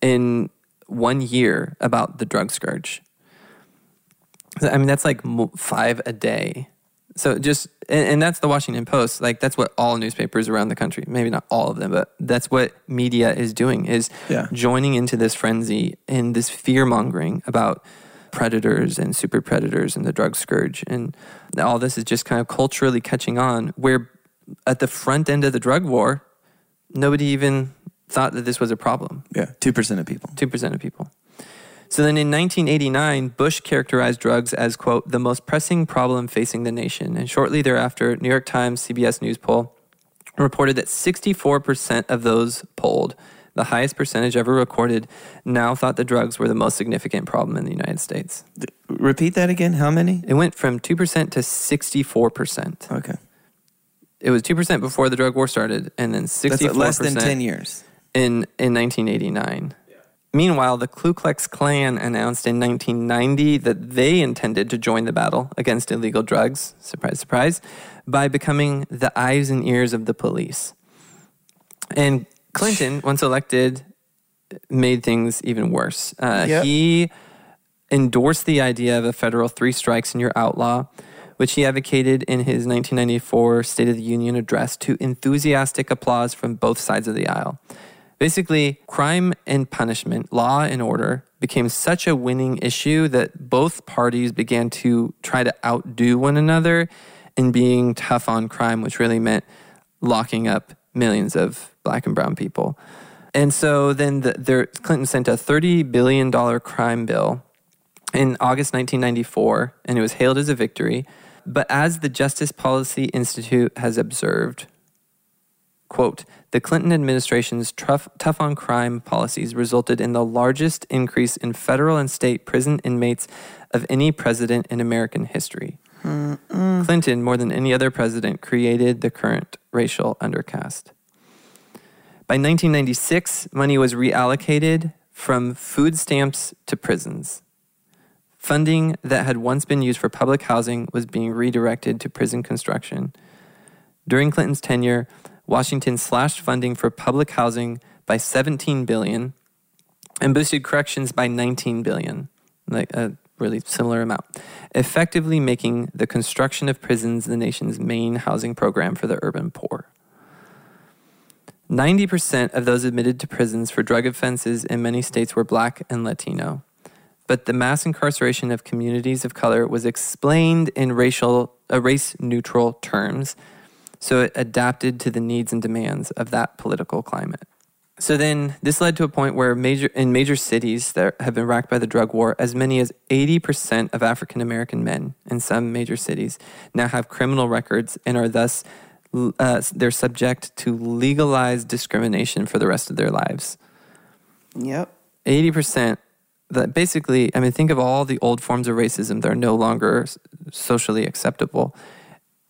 in one year about the drug scourge. I mean, that's like five a day. So just, and, and that's the Washington Post. Like that's what all newspapers around the country, maybe not all of them, but that's what media is doing is Yeah. joining into this frenzy and this fear mongering about predators and super predators and the drug scourge. And all this is just kind of culturally catching on where at the front end of the drug war, nobody even thought that this was a problem. yeah, two percent of people. 2% of people. So then in 1989, Bush characterized drugs as, quote, the most pressing problem facing the nation. And shortly thereafter, New York Times CBS News poll reported that 64% of those polled, the highest percentage ever recorded, now thought the drugs were the most significant problem in the United States. Repeat that again. How many? It went from 2% to 64%. Okay, It was 2% before the drug war started, and then 64% that's less than ten years. in, in 1989. Meanwhile, the Ku Klux Klan announced in 1990 that they intended to join the battle against illegal drugs, surprise, surprise, by becoming the eyes and ears of the police. And Clinton, once elected, made things even worse. Uh, Yep. He endorsed the idea of a federal three strikes and you're outlaw, which he advocated in his 1994 State of the Union address to enthusiastic applause from both sides of the aisle. Basically, crime and punishment, law and order, became such a winning issue that both parties began to try to outdo one another in being tough on crime, which really meant locking up millions of black and brown people. And so then the, there, Clinton sent a $30 billion crime bill in August 1994, and it was hailed as a victory. But as the Justice Policy Institute has observed, quote, the Clinton administration's tough, tough on crime policies resulted in the largest increase in federal and state prison inmates of any president in American history. Clinton, more than any other president, created the current racial undercaste. By 1996, money was reallocated from food stamps to prisons. Funding that had once been used for public housing was being redirected to prison construction. During Clinton's tenure, Washington slashed funding for public housing by 17 billion and boosted corrections by 19 billion, like a really similar amount, effectively making the construction of prisons the nation's main housing program for the urban poor. 90% of those admitted to prisons for drug offenses in many states were black and Latino. But the mass incarceration of communities of color was explained in racial, uh, race neutral terms, so it adapted to the needs and demands of that political climate. So then this led to a point where major in major cities that have been racked by the drug war, as many as 80% of African American men in some major cities now have criminal records and are thus uh, they're subject to legalized discrimination for the rest of their lives. Yep. 80% that basically, I mean, think of all the old forms of racism that are no longer socially acceptable.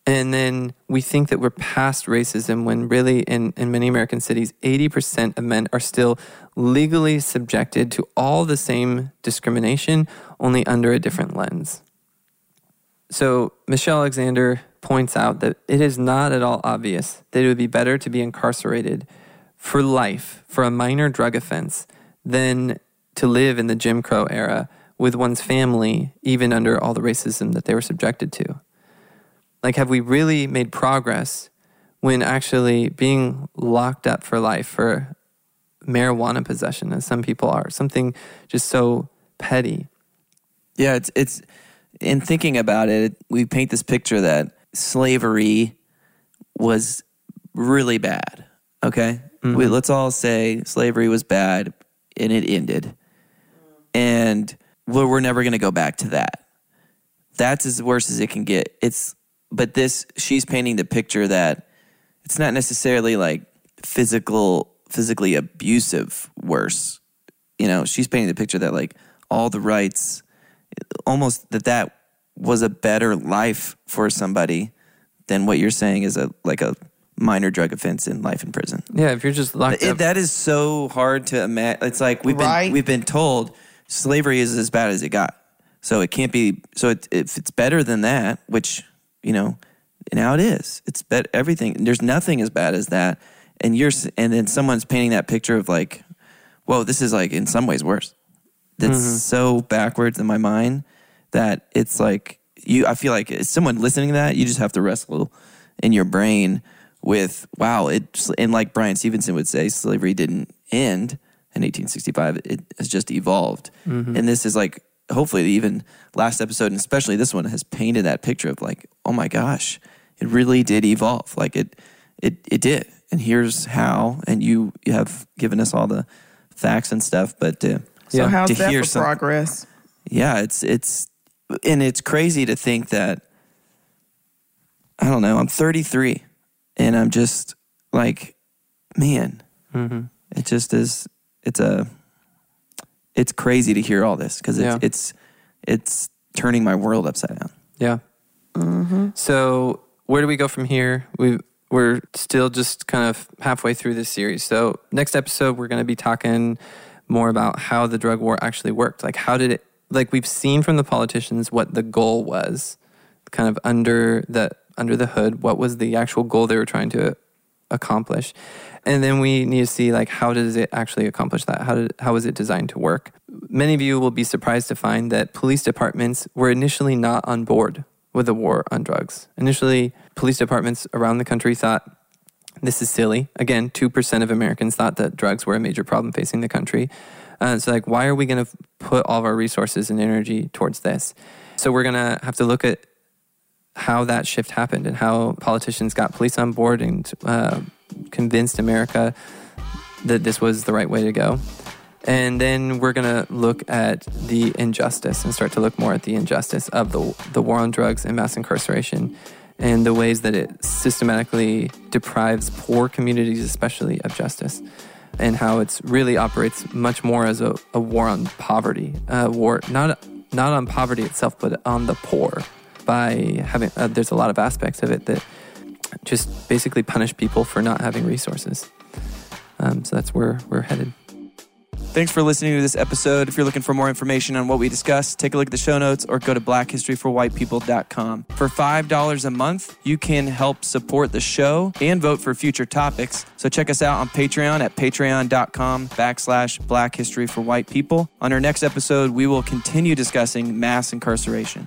And then we think that we're past racism when really in, in many American cities, 80% of men are still legally subjected to all the same discrimination, only under a different lens. So Michelle Alexander points out that it is not at all obvious that it would be better to be incarcerated for life for a minor drug offense than to live in the Jim Crow era with one's family, even under all the racism that they were subjected to. Like, have we really made progress when actually being locked up for life for marijuana possession, as some people are, something just so petty? Yeah, it's it's in thinking about it, we paint this picture that slavery was really bad. Okay, we, mm-hmm. let's all say slavery was bad and it ended, and we're, we're never going to go back to that. That's as worse as it can get. It's but this she's painting the picture that it's not necessarily like physical physically abusive worse you know she's painting the picture that like all the rights almost that that was a better life for somebody than what you're saying is a like a minor drug offense in life in prison. Yeah, if you're just locked it, up. that is so hard to imagine it's like we've Right. been we've been told slavery is as bad as it got. So it can't be so it, if it's better than that which you know now it is. It's bet everything there's nothing as bad as that. And you're and then someone's painting that picture of like whoa this is like in some ways worse. That's mm-hmm. so backwards in my mind that it's like you i feel like someone listening to that you just have to wrestle in your brain with wow it and like bryan stevenson would say slavery didn't end in 1865 it has just evolved and this is like hopefully even last episode and especially this one has painted that picture of like oh my gosh it really did evolve like it it it did and here's how and you you have given us all the facts and stuff but uh, So Yeah. how's to that hear for some- progress? yeah, it's it's and it's crazy to think that I don't know. I'm 33, and I'm just like, man, mm-hmm. it just is. It's a. It's crazy to hear all this because it's, Yeah. it's it's turning my world upside down. Yeah. Mm-hmm. So where do we go from here? We we're still just kind of halfway through this series. So next episode we're going to be talking more about how the drug war actually worked. Like how did it? Like we've seen from the politicians what the goal was, kind of under the under the hood. What was the actual goal they were trying to accomplish? And then we need to see like how does it actually accomplish that? How did how was it designed to work? Many of you will be surprised to find that police departments were initially not on board with the war on drugs. Initially, police departments around the country thought this is silly. Again, 2% of Americans thought that drugs were a major problem facing the country. Uh, so, like, why are we going to put all of our resources and energy towards this? So, we're going to have to look at how that shift happened and how politicians got police on board and uh, convinced America that this was the right way to go. And then we're going to look at the injustice and start to look more at the injustice of the, the war on drugs and mass incarceration and the ways that it systematically deprives poor communities, especially, of justice, and how it's really operates much more as a, a war on poverty, a war not not on poverty itself, but on the poor. By having, uh, there's a lot of aspects of it that just basically punish people for not having resources. Um, so that's where we're headed. Thanks for listening to this episode. If you're looking for more information on what we discussed, take a look at the show notes or go to blackhistoryforwhitepeople.com. For $5 a month, you can help support the show and vote for future topics. So check us out on Patreon at patreon.com backslash black history for white people. On our next episode, we will continue discussing mass incarceration.